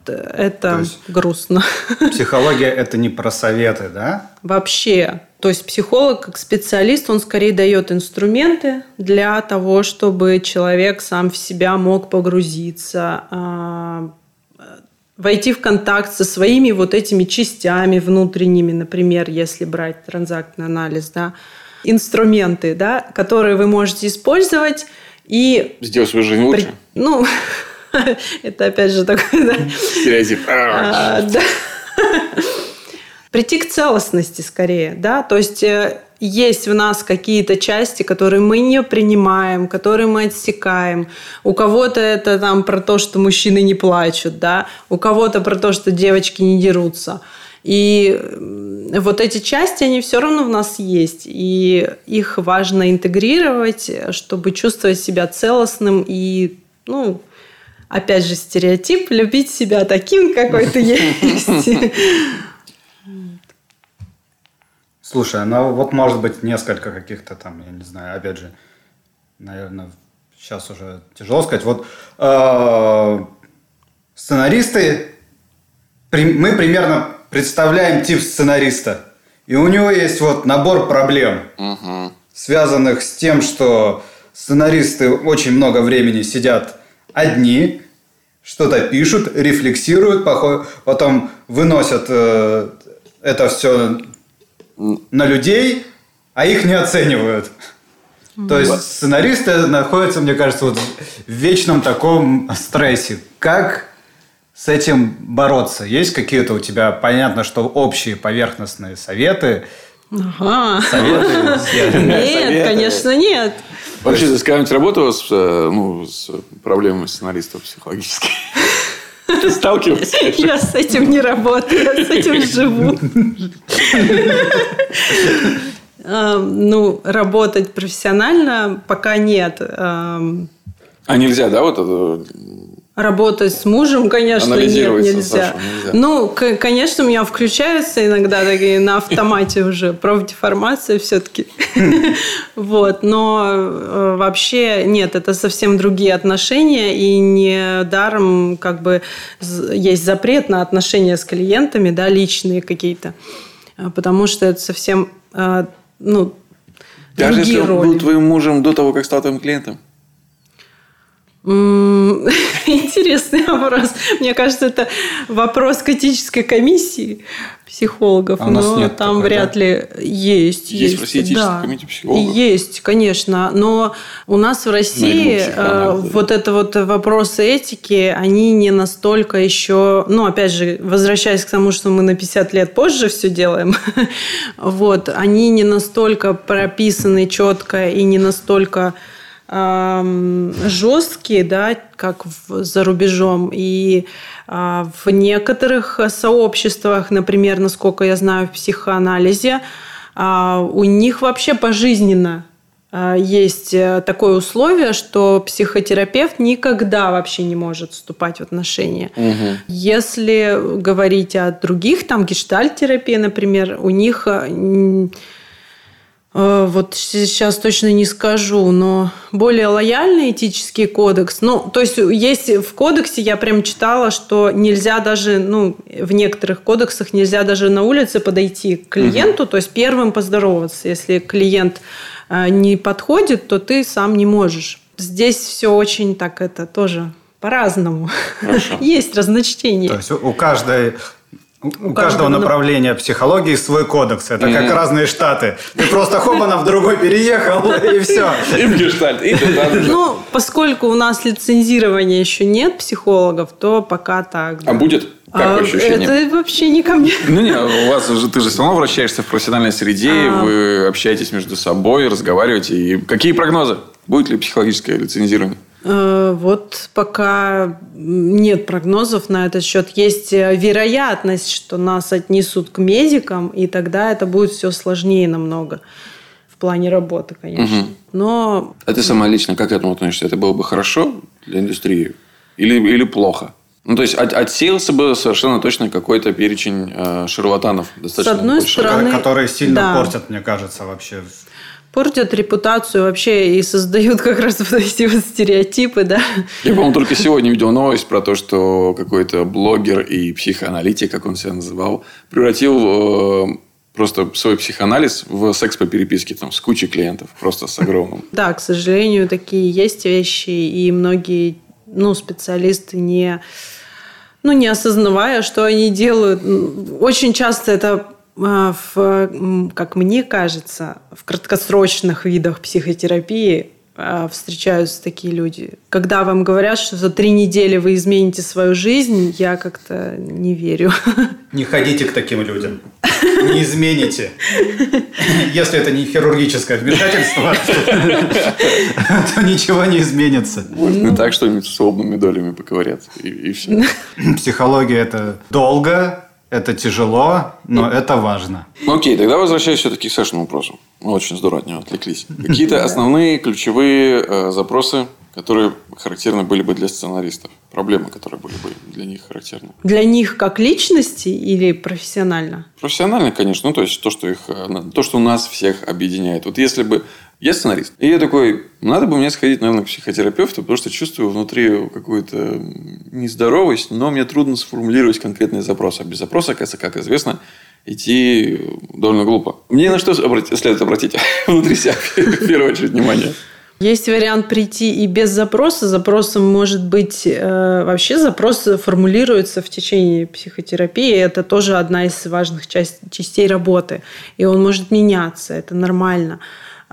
это грустно. Психология – это не про советы, да? Вообще. То есть психолог как специалист, он скорее дает инструменты для того, чтобы человек сам в себя мог погрузиться, а, войти в контакт со своими вот этими частями внутренними, например, если брать транзактный анализ, да, инструменты, да, которые вы можете использовать и... Сделать свою жизнь лучше? При... Ну, [laughs] [laughs] Это опять же такой... Да. Стереотип. А, да. Прийти к целостности скорее, да, то есть э, есть в нас какие-то части, которые мы не принимаем, которые мы отсекаем. У кого-то это там про то, что мужчины не плачут, да, у кого-то про то, что девочки не дерутся. И вот эти части, они все равно в нас есть. И их важно интегрировать, чтобы чувствовать себя целостным и ну, опять же, стереотип, любить себя таким, какой ты есть. Слушай, ну вот может быть несколько каких-то там, я не знаю, опять же, наверное, сейчас уже тяжело сказать. Вот э, сценаристы, мы примерно представляем тип сценариста. И у него есть вот набор проблем, угу. связанных с тем, что сценаристы очень много времени сидят одни, что-то пишут, рефлексируют, потом выносят э, это все на людей, а их не оценивают. То есть сценаристы находятся, мне кажется, вот в вечном таком стрессе. Как с этим бороться? Есть какие-то у тебя, понятно, что общие поверхностные советы, Ага. Советы? Нет, конечно, нет. Вообще, ты с кем-нибудь работала с, э, ну, с проблемами сценаристов психологических? Сталкивался? Я с этим не работаю, я с этим живу. Эм, ну, работать профессионально пока нет. Эм. А нельзя, да, вот это Работать с мужем, конечно, нет, нельзя. нельзя. Ну, конечно, у меня включаются иногда такие на автомате уже профдеформация все-таки. [laughs] Вот, но э, вообще нет, это совсем другие отношения, и не даром как бы есть запрет на отношения с клиентами, да, личные какие-то, а, потому что это совсем, э, ну, Даже если он был твоим мужем до того, как стал твоим клиентом? [laughs] Интересный вопрос. Мне кажется, это вопрос к этической комиссии психологов, а но нет там такой, вряд да? ли есть. Есть, есть в России да. комиссия психологов? Есть, конечно. Но у нас в России э, вот это вот вопросы этики, они не настолько еще... Ну, опять же, возвращаясь к тому, что мы на 50 лет позже все делаем, [laughs] вот, они не настолько прописаны четко и не настолько жесткие, да, как в, за рубежом. И а, в некоторых сообществах, например, насколько я знаю, в психоанализе, а, у них вообще пожизненно а, есть э, такое условие, что психотерапевт никогда вообще не может вступать в отношения. Угу. Если говорить о других, там гештальт-терапия, например, у них э, вот сейчас точно не скажу, но более лояльный этический кодекс. Ну, то есть есть в кодексе, я прям читала, что нельзя даже, ну, в некоторых кодексах нельзя даже на улице подойти к клиенту, угу. то есть первым поздороваться. Если клиент э, не подходит, то ты сам не можешь. Здесь все очень так это тоже по-разному. [laughs] Есть разночтение. То есть у каждой у, у каждого направления психологии свой кодекс. Это mm-hmm. как разные штаты. Ты просто хобана в другой переехал, [laughs] и все. И в гештальт, и Ну, поскольку у нас лицензирования еще нет психологов, то пока так. А будет? Как а, ощущение? Это вообще не ко мне. Ну, не, у вас же, ты же все равно вращаешься в профессиональной среде, а... вы общаетесь между собой, разговариваете. И какие прогнозы? Будет ли психологическое лицензирование? Э, вот пока нет прогнозов на этот счет. Есть э, вероятность, что нас отнесут к медикам, и тогда это будет все сложнее намного в плане работы, конечно. Угу. Но... А ты сама лично как к этому относишься? Это было бы хорошо для индустрии или, или плохо? Ну, то есть, от, отсеялся бы совершенно точно какой-то перечень э, шарлатанов. Достаточно С одной большой. стороны... Которые сильно да. портят, мне кажется, вообще портят репутацию вообще и создают как раз вот эти вот стереотипы, да. Я, по-моему, только сегодня видел новость про то, что какой-то блогер и психоаналитик, как он себя называл, превратил э, просто свой психоанализ в секс по переписке там, с кучей клиентов, просто с огромным. Да, к сожалению, такие есть вещи, и многие ну, специалисты не ну, не осознавая, что они делают. Очень часто это в, как мне кажется, в краткосрочных видах психотерапии а, встречаются такие люди. Когда вам говорят, что за три недели вы измените свою жизнь, я как-то не верю. Не ходите к таким людям. Не измените. Если это не хирургическое вмешательство, то ничего не изменится. Можно так что-нибудь с лобными долями поковыряться, и все. Психология – это долго, это тяжело, но mm. это важно. Ну, окей, тогда возвращаюсь все-таки к Сашиному вопросу. Мы очень здорово от него отвлеклись. Какие-то [laughs] основные ключевые э, запросы, которые характерны были бы для сценаристов? Проблемы, которые были бы для них характерны? Для них как личности или профессионально? Профессионально, конечно. Ну, то есть, то, что, их, э, то, что нас всех объединяет. Вот если бы я сценарист. И я такой, надо бы мне сходить, наверное, к психотерапевту, потому что чувствую внутри какую-то нездоровость, но мне трудно сформулировать конкретный запрос. А без запроса, как известно, идти довольно глупо. Мне на что следует обратить [laughs] внутри себя в первую очередь внимание? Есть вариант прийти и без запроса. Запросом может быть... Э, вообще запрос формулируется в течение психотерапии. Это тоже одна из важных часть, частей работы. И он может меняться. Это нормально.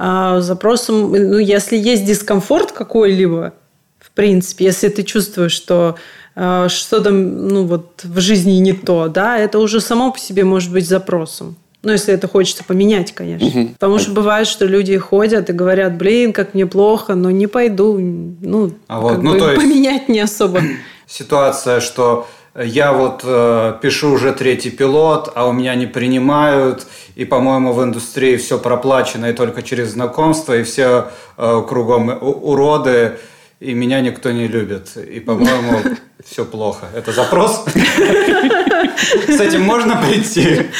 А, запросом, ну, если есть дискомфорт какой-либо, в принципе, если ты чувствуешь, что а, что-то ну, вот, в жизни не то, да, это уже само по себе может быть запросом. Ну, если это хочется поменять, конечно. Угу. Потому что бывает, что люди ходят и говорят, блин, как мне плохо, но не пойду. Ну, а вот, ну, то есть... поменять не особо. [clears throat] Ситуация, что я вот э, пишу уже третий пилот, а у меня не принимают, и, по-моему, в индустрии все проплачено и только через знакомство, и все э, кругом уроды, и меня никто не любит. И, по-моему, [laughs] все плохо. Это запрос? [laughs] С этим можно прийти?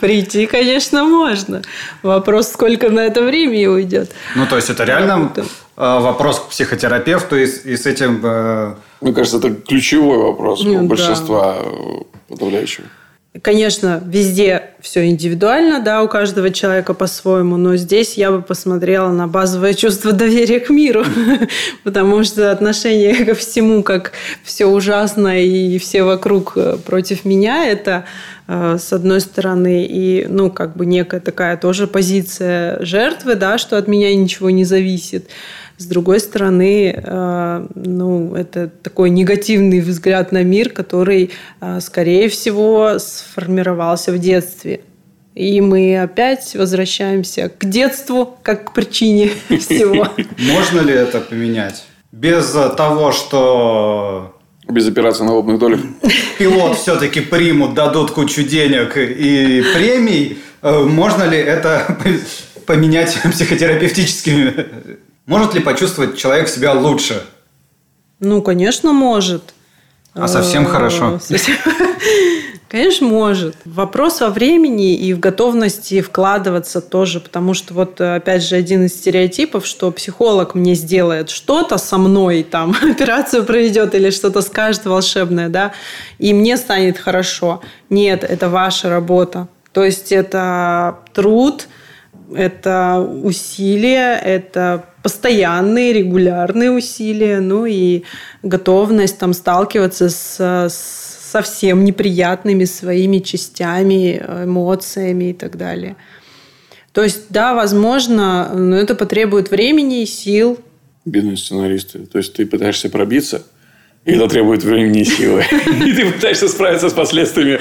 Прийти, конечно, можно. Вопрос, сколько на это времени уйдет. Ну, то есть, это реально э, вопрос к психотерапевту, и с этим э, мне кажется, это ключевой вопрос у ну большинства да. подавляющего. Конечно, везде все индивидуально, да, у каждого человека по-своему, но здесь я бы посмотрела на базовое чувство доверия к миру, [laughs] потому что отношение [laughs] ко всему, как все ужасно и все вокруг э, против меня, это э, с одной стороны, и, ну, как бы некая такая тоже позиция жертвы, да, что от меня ничего не зависит. С другой стороны, э, ну, это такой негативный взгляд на мир, который, э, скорее всего, сформировался в детстве. И мы опять возвращаемся к детству как к причине [laughs] всего. Можно ли это поменять? Без того, что без операции на лобных долях. Пилот все-таки примут, дадут кучу денег и премий. Э, можно ли это [laughs] поменять психотерапевтическими может ли почувствовать человек себя лучше? Ну, конечно, может. А совсем хорошо? [laughs] Конечно, может. Вопрос во времени и в готовности вкладываться тоже, потому что вот опять же один из стереотипов, что психолог мне сделает что-то со мной, там [laughs] операцию проведет или что-то скажет волшебное, да, и мне станет хорошо. Нет, это ваша работа. То есть это труд, это усилия, это постоянные, регулярные усилия, ну и готовность там сталкиваться с, с совсем неприятными своими частями, эмоциями и так далее. То есть, да, возможно, но это потребует времени и сил. Бедные сценаристы. То есть, ты пытаешься пробиться, и это требует времени и силы. И ты пытаешься справиться с последствиями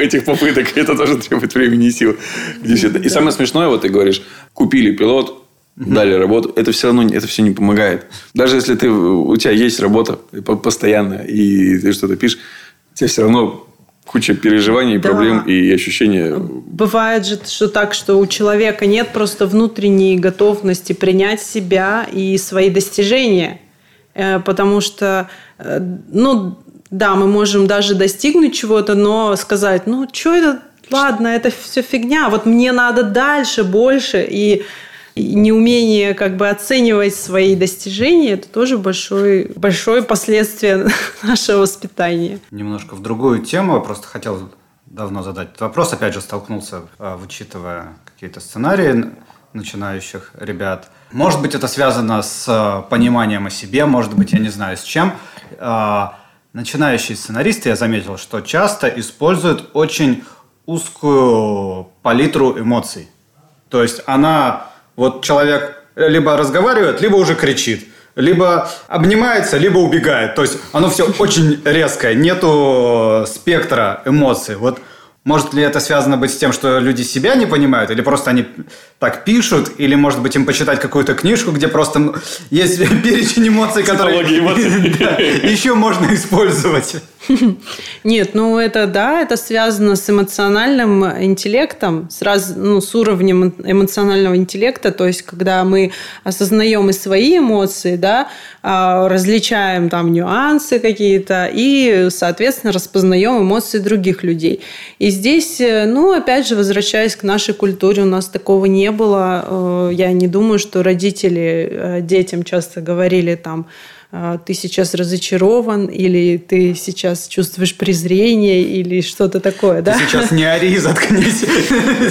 этих попыток. Это тоже требует времени и сил. И самое смешное, вот ты говоришь, купили пилот, дали работу, это все равно это все не помогает. Даже если ты, у тебя есть работа постоянно, и ты что-то пишешь, тебе все равно куча переживаний, да. проблем и ощущения. Бывает же, что так, что у человека нет просто внутренней готовности принять себя и свои достижения. Э, потому что, э, ну, да, мы можем даже достигнуть чего-то, но сказать, ну, что это, ладно, это все фигня, вот мне надо дальше, больше, и неумение как бы оценивать свои достижения, это тоже большое, большое последствие [laughs] нашего воспитания. Немножко в другую тему, просто хотел давно задать этот вопрос, опять же столкнулся, а, вычитывая какие-то сценарии начинающих ребят. Может быть, это связано с а, пониманием о себе, может быть, я не знаю с чем. А, начинающие сценаристы, я заметил, что часто используют очень узкую палитру эмоций. То есть она вот человек либо разговаривает, либо уже кричит. Либо обнимается, либо убегает. То есть оно все очень резкое. Нету спектра эмоций. Вот может ли это связано быть с тем, что люди себя не понимают, или просто они так пишут, или, может быть, им почитать какую-то книжку, где просто есть [laughs] перечень эмоций, которые [laughs] еще можно использовать? [laughs] Нет, ну это да, это связано с эмоциональным интеллектом, с, раз, ну, с уровнем эмоционального интеллекта, то есть когда мы осознаем и свои эмоции, да, а, различаем там нюансы какие-то и, соответственно, распознаем эмоции других людей. И здесь, э, ну, опять же, возвращаясь к нашей культуре, у нас такого не было. Э, я не думаю, что родители э, детям часто говорили там, ты сейчас разочарован, или ты сейчас чувствуешь презрение, или что-то такое, да? Ты сейчас не ори, заткнись.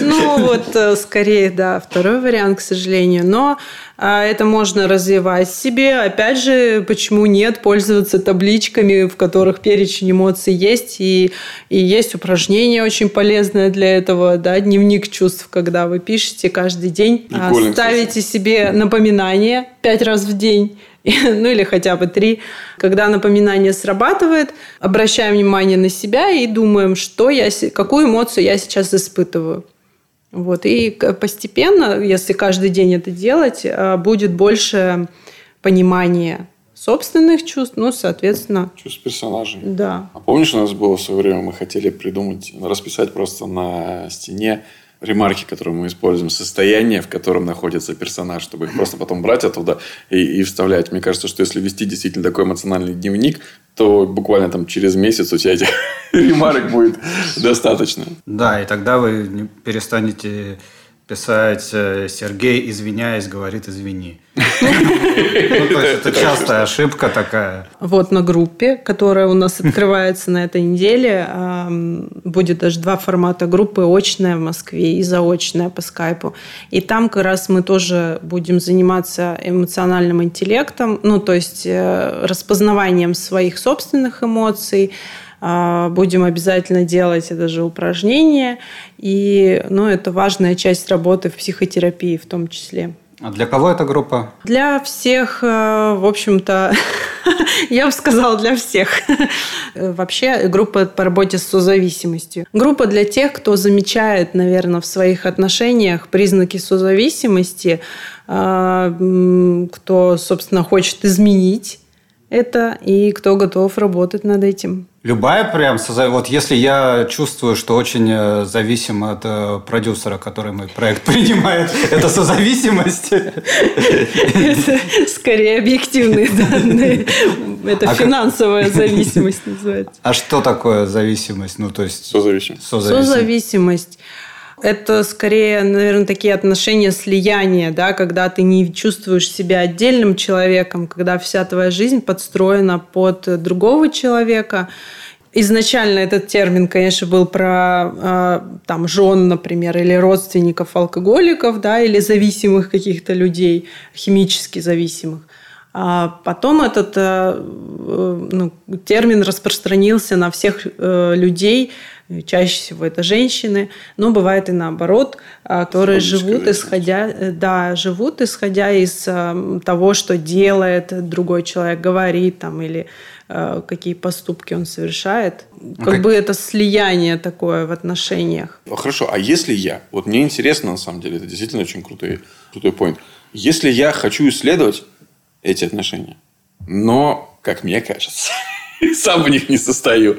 Ну, вот, э, скорее, да, второй вариант, к сожалению. Но а, это можно развивать себе. Опять же, почему нет, пользоваться табличками, в которых перечень эмоций есть, и, и есть упражнение очень полезное для этого, да, дневник чувств, когда вы пишете каждый день, Прикольно, ставите себе напоминание пять раз в день, [laughs] ну или хотя бы три. Когда напоминание срабатывает, обращаем внимание на себя и думаем, что я, какую эмоцию я сейчас испытываю. Вот. И постепенно, если каждый день это делать, э, будет больше понимания собственных чувств, ну, соответственно... Чувств персонажей. Да. А помнишь, у нас было в свое время, мы хотели придумать, расписать просто на стене ремарки, которые мы используем, состояние, в котором находится персонаж, чтобы их просто потом брать оттуда и, и вставлять. Мне кажется, что если вести действительно такой эмоциональный дневник, то буквально там через месяц у тебя этих [laughs] ремарок будет достаточно. Да, и тогда вы перестанете писать э, Сергей, извиняясь, говорит извини. [laughs] Ну, то есть это частая ошибка такая. Вот на группе, которая у нас открывается на этой неделе, будет даже два формата группы, очная в Москве и заочная по скайпу. И там как раз мы тоже будем заниматься эмоциональным интеллектом, ну, то есть э, распознаванием своих собственных эмоций, будем обязательно делать это же упражнение. И ну, это важная часть работы в психотерапии в том числе. А для кого эта группа? Для всех, э, в общем-то, [laughs] я бы сказала, для всех. Вообще, группа по работе с созависимостью. Группа для тех, кто замечает, наверное, в своих отношениях признаки созависимости, э, кто, собственно, хочет изменить это и кто готов работать над этим. Любая прям, вот если я чувствую, что очень э, зависим от э, продюсера, который мой проект [laughs] принимает, это созависимость? Это скорее объективные данные. Это а финансовая [laughs] зависимость называется. А что такое зависимость? Ну, то есть... Созависимость. Созависимость. Это скорее, наверное, такие отношения слияния, да, когда ты не чувствуешь себя отдельным человеком, когда вся твоя жизнь подстроена под другого человека. Изначально этот термин, конечно, был про э, там жен, например, или родственников алкоголиков, да, или зависимых каких-то людей, химически зависимых. А потом этот э, э ну, термин распространился на всех э, людей, чаще всего это женщины, но бывает и наоборот, а, которые живут исходя, э, да, живут исходя из э, того, что делает другой человек, говорит там или э, какие поступки он совершает. Как okay. бы это слияние такое в отношениях. Хорошо, а если я, вот мне интересно на самом деле, это действительно очень крутой, крутой point. Если я хочу исследовать эти отношения, но, как мне кажется, [laughs] сам в них не состою.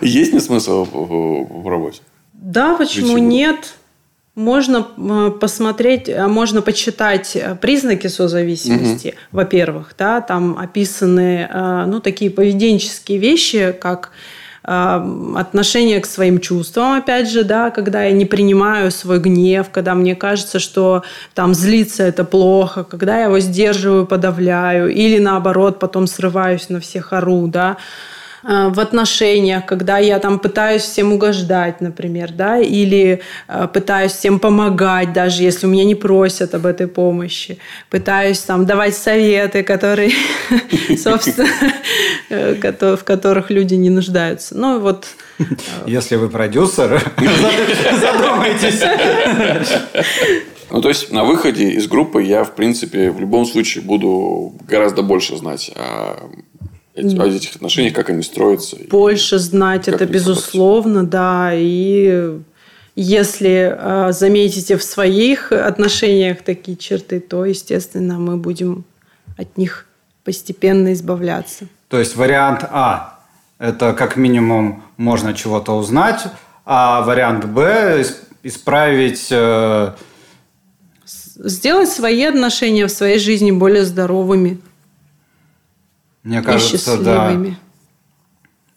Есть ли смысл в, работе? Да, почему нет? Можно э, посмотреть, э, можно почитать э, признаки созависимости, угу. во-первых, да, там описаны ну, такие поведенческие вещи, как отношение к своим чувствам, опять же, да, когда я не принимаю свой гнев, когда мне кажется, что там злиться это плохо, когда я его сдерживаю, подавляю, или наоборот потом срываюсь на всех ору, да, в отношениях, когда я там пытаюсь всем угождать, например, да, или э, пытаюсь всем помогать, даже если у меня не просят об этой помощи, пытаюсь там давать советы, которые, [laughs] собственно, э, в которых люди не нуждаются. Ну вот. Если вы продюсер, [laughs] задумайтесь. Ну, то есть, на выходе из группы я, в принципе, в любом случае буду гораздо больше знать о о этих отношениях, как они строятся. Больше знать это, безусловно, да. И если э, заметите в своих отношениях такие черты, то, естественно, мы будем от них постепенно избавляться. То есть вариант А – это как минимум можно чего-то узнать, а вариант Б – исправить… Э... Сделать свои отношения в своей жизни более здоровыми. Мне кажется, да.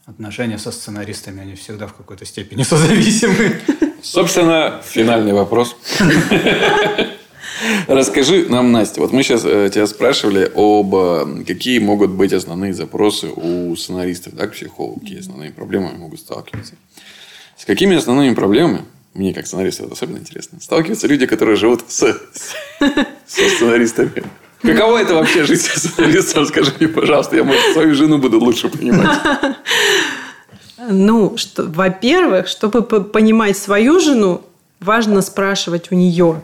Отношения со сценаристами, они всегда в какой-то степени [laughs] созависимы. Собственно, финальный вопрос. Расскажи нам, Настя, вот мы сейчас э, тебя спрашивали об э, какие могут быть основные запросы у сценаристов, да, к психологу, какие основные проблемы могут сталкиваться. С какими основными проблемами, мне как сценаристу это особенно интересно, сталкиваются люди, которые живут с, со сценаристами? Каково это вообще жить сценаристом? Скажи мне, пожалуйста, я, может, свою жену буду лучше понимать. Ну, что, во-первых, чтобы понимать свою жену, важно спрашивать у нее.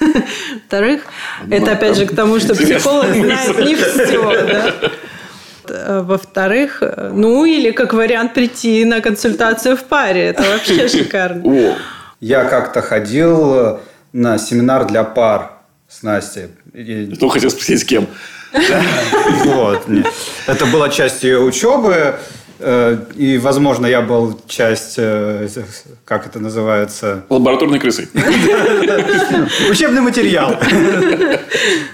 Во-вторых, это опять же к тому, что психолог знает не все, да? Э, во-вторых, э, ну или как вариант прийти на консультацию в паре. Это вообще [laughs] шикарно. Я как-то ходил э, на семинар для пар с Настей. Кто хотел спросить, с кем? Вот. Это была часть ее учебы. И, возможно, я был часть, как это называется? Лабораторной крысой. [laughs] Учебный материал.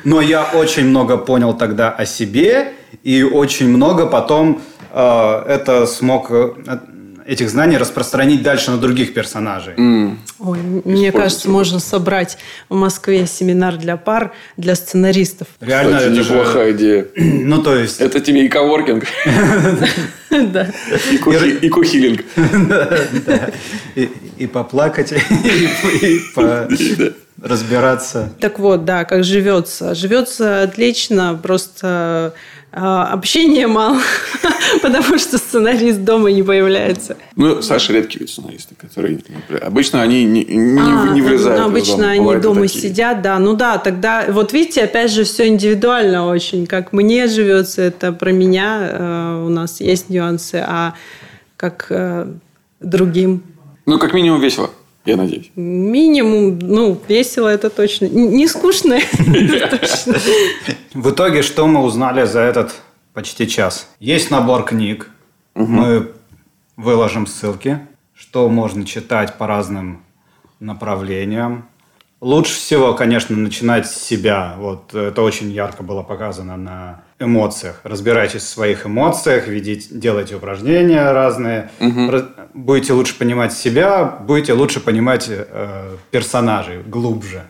Но я очень много понял тогда о себе и очень много потом э, это смог э, этих знаний распространить дальше на других персонажей. Mm. Ой, мне кажется, можно собрать в Москве семинар для пар, для сценаристов. Реально, Кстати, это неплохая же... идея. [clears throat] Ну, то есть... Это тебе и коворкинг. [laughs] Да. И кухилинг. [laughs] И поплакать, [laughs] и разбираться. Так вот, да, как живется. Живется отлично, просто общения мало, [laughs] потому что сценарист дома не появляется. Ну, Саша редкий вид сценаристы, которые... Обычно они не, не, а, не влезают ну, Обычно дома. они Бывают дома такие. сидят, да. Ну да, тогда... Вот видите, опять же, все индивидуально очень. Как мне живется, это про меня. Э, у нас есть нюансы. А как э, другим... Ну, как минимум весело я надеюсь. Минимум, ну, весело это точно. Не скучно [laughs] точно. В итоге, что мы узнали за этот почти час? Есть набор книг. Мы выложим ссылки, что можно читать по разным направлениям. Лучше всего, конечно, начинать с себя. Вот это очень ярко было показано на эмоциях. Разбирайтесь в своих эмоциях, ведите, делайте упражнения разные. Угу. Будете лучше понимать себя, будете лучше понимать э, персонажей глубже.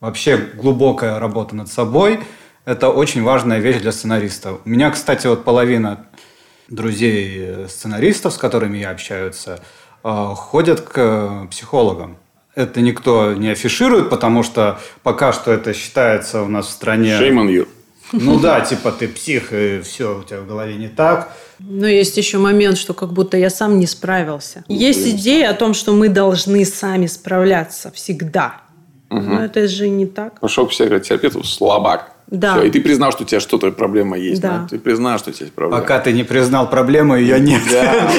Вообще глубокая работа над собой – это очень важная вещь для сценариста. У меня, кстати, вот половина друзей э, сценаристов, с которыми я общаюсь, э, ходят к психологам это никто не афиширует, потому что пока что это считается у нас в стране... Shame on you. Ну да, типа ты псих, и все у тебя в голове не так. Но есть еще момент, что как будто я сам не справился. Есть идея о том, что мы должны сами справляться всегда. Угу. Но это же не так. Пошел к психотерапевту, слабак. Да. Все, и ты признал, что у тебя что-то проблема есть. Да. да? Ты признал, что у тебя есть проблема. Пока ты не признал проблему, ее нет. Да.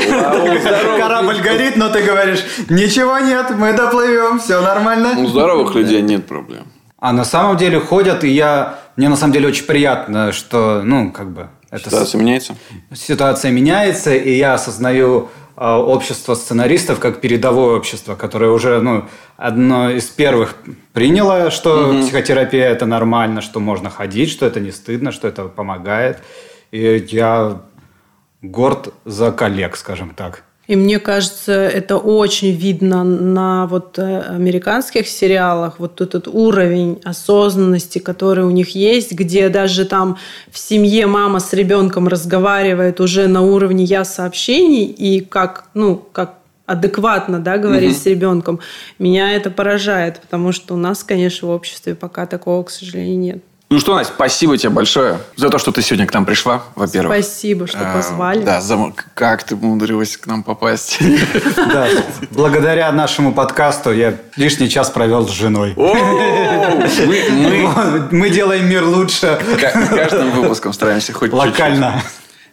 [laughs] Корабль горит, но ты говоришь, ничего нет, мы доплывем, все нормально. У здоровых людей нет проблем. А на самом деле ходят, и я... Мне на самом деле очень приятно, что, ну, как бы... Это Ситуация с... меняется? Ситуация меняется, и я осознаю а, общество сценаристов как передовое общество, которое уже ну, одно из первых приняло, что угу. психотерапия это нормально, что можно ходить, что это не стыдно, что это помогает. И я горд за коллег, скажем так. И мне кажется, это очень видно на вот э, американских сериалах, вот этот уровень осознанности, который у них есть, где даже там в семье мама с ребенком разговаривает уже на уровне я сообщений и как, ну, как адекватно, да, говорить угу. с ребенком. Меня это поражает, потому что у нас, конечно, в обществе пока такого, к сожалению, нет. Ну что, Настя, спасибо тебе большое за то, что ты сегодня к нам пришла, во-первых. Спасибо, что а, позвали. Да, за... как ты умудрилась к нам попасть. [laughs] Да, благодаря нашему подкасту я лишний час провел с женой. [laughs] Мы делаем мир лучше. Каждым выпуском стараемся хоть Локально.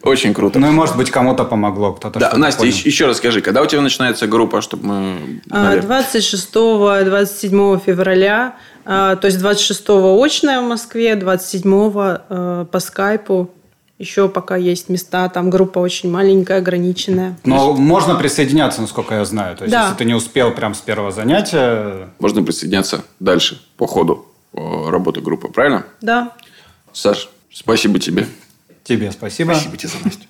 Очень круто. Ну и может быть кому-то помогло, кто-то Да, Настя, понял. еще раз скажи, когда у тебя начинается группа, чтобы мы... 26-27 а, февраля то есть 26-го очная в Москве, 27-го э, по скайпу. Еще пока есть места, там группа очень маленькая, ограниченная. Но можно присоединяться, насколько я знаю. То есть, да. если ты не успел прям с первого занятия... Можно присоединяться дальше, по ходу э, работы группы, правильно? Да. Саш, спасибо тебе. Тебе спасибо. Спасибо тебе за Настю.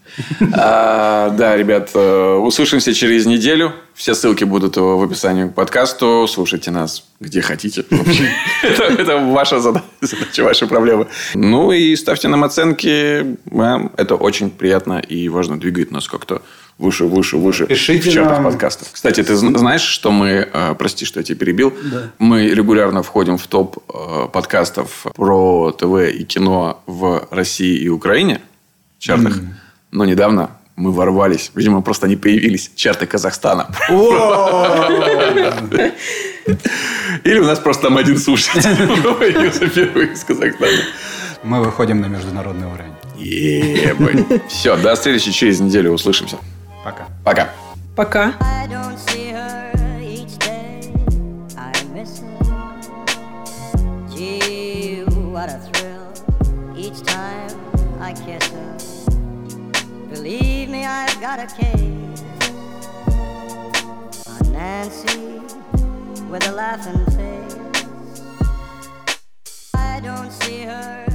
а, да, ребят, э, услышимся через неделю. Все ссылки будут в описании к подкасту. Слушайте нас где хотите. [laughs] Это ваша задача, ваши проблемы. Ну и ставьте нам оценки. Это очень приятно и важно двигает нас как-то выше, выше, выше Пишите в чатах нам... подкастов. Кстати, ты знаешь, что мы, э, прости, что я тебя перебил, да. мы регулярно входим в топ э, подкастов про ТВ и кино в России и Украине, в чартах. Mm. Но недавно мы ворвались, видимо, просто они появились, чарты Казахстана. Или у нас просто там один слушатель появился впервые из Казахстана. Мы выходим на международный уровень. Все, до следующей через неделю услышимся. Пока. Пока. Пока. Believe me, I've got a case on Nancy with a laughing face. I don't see her.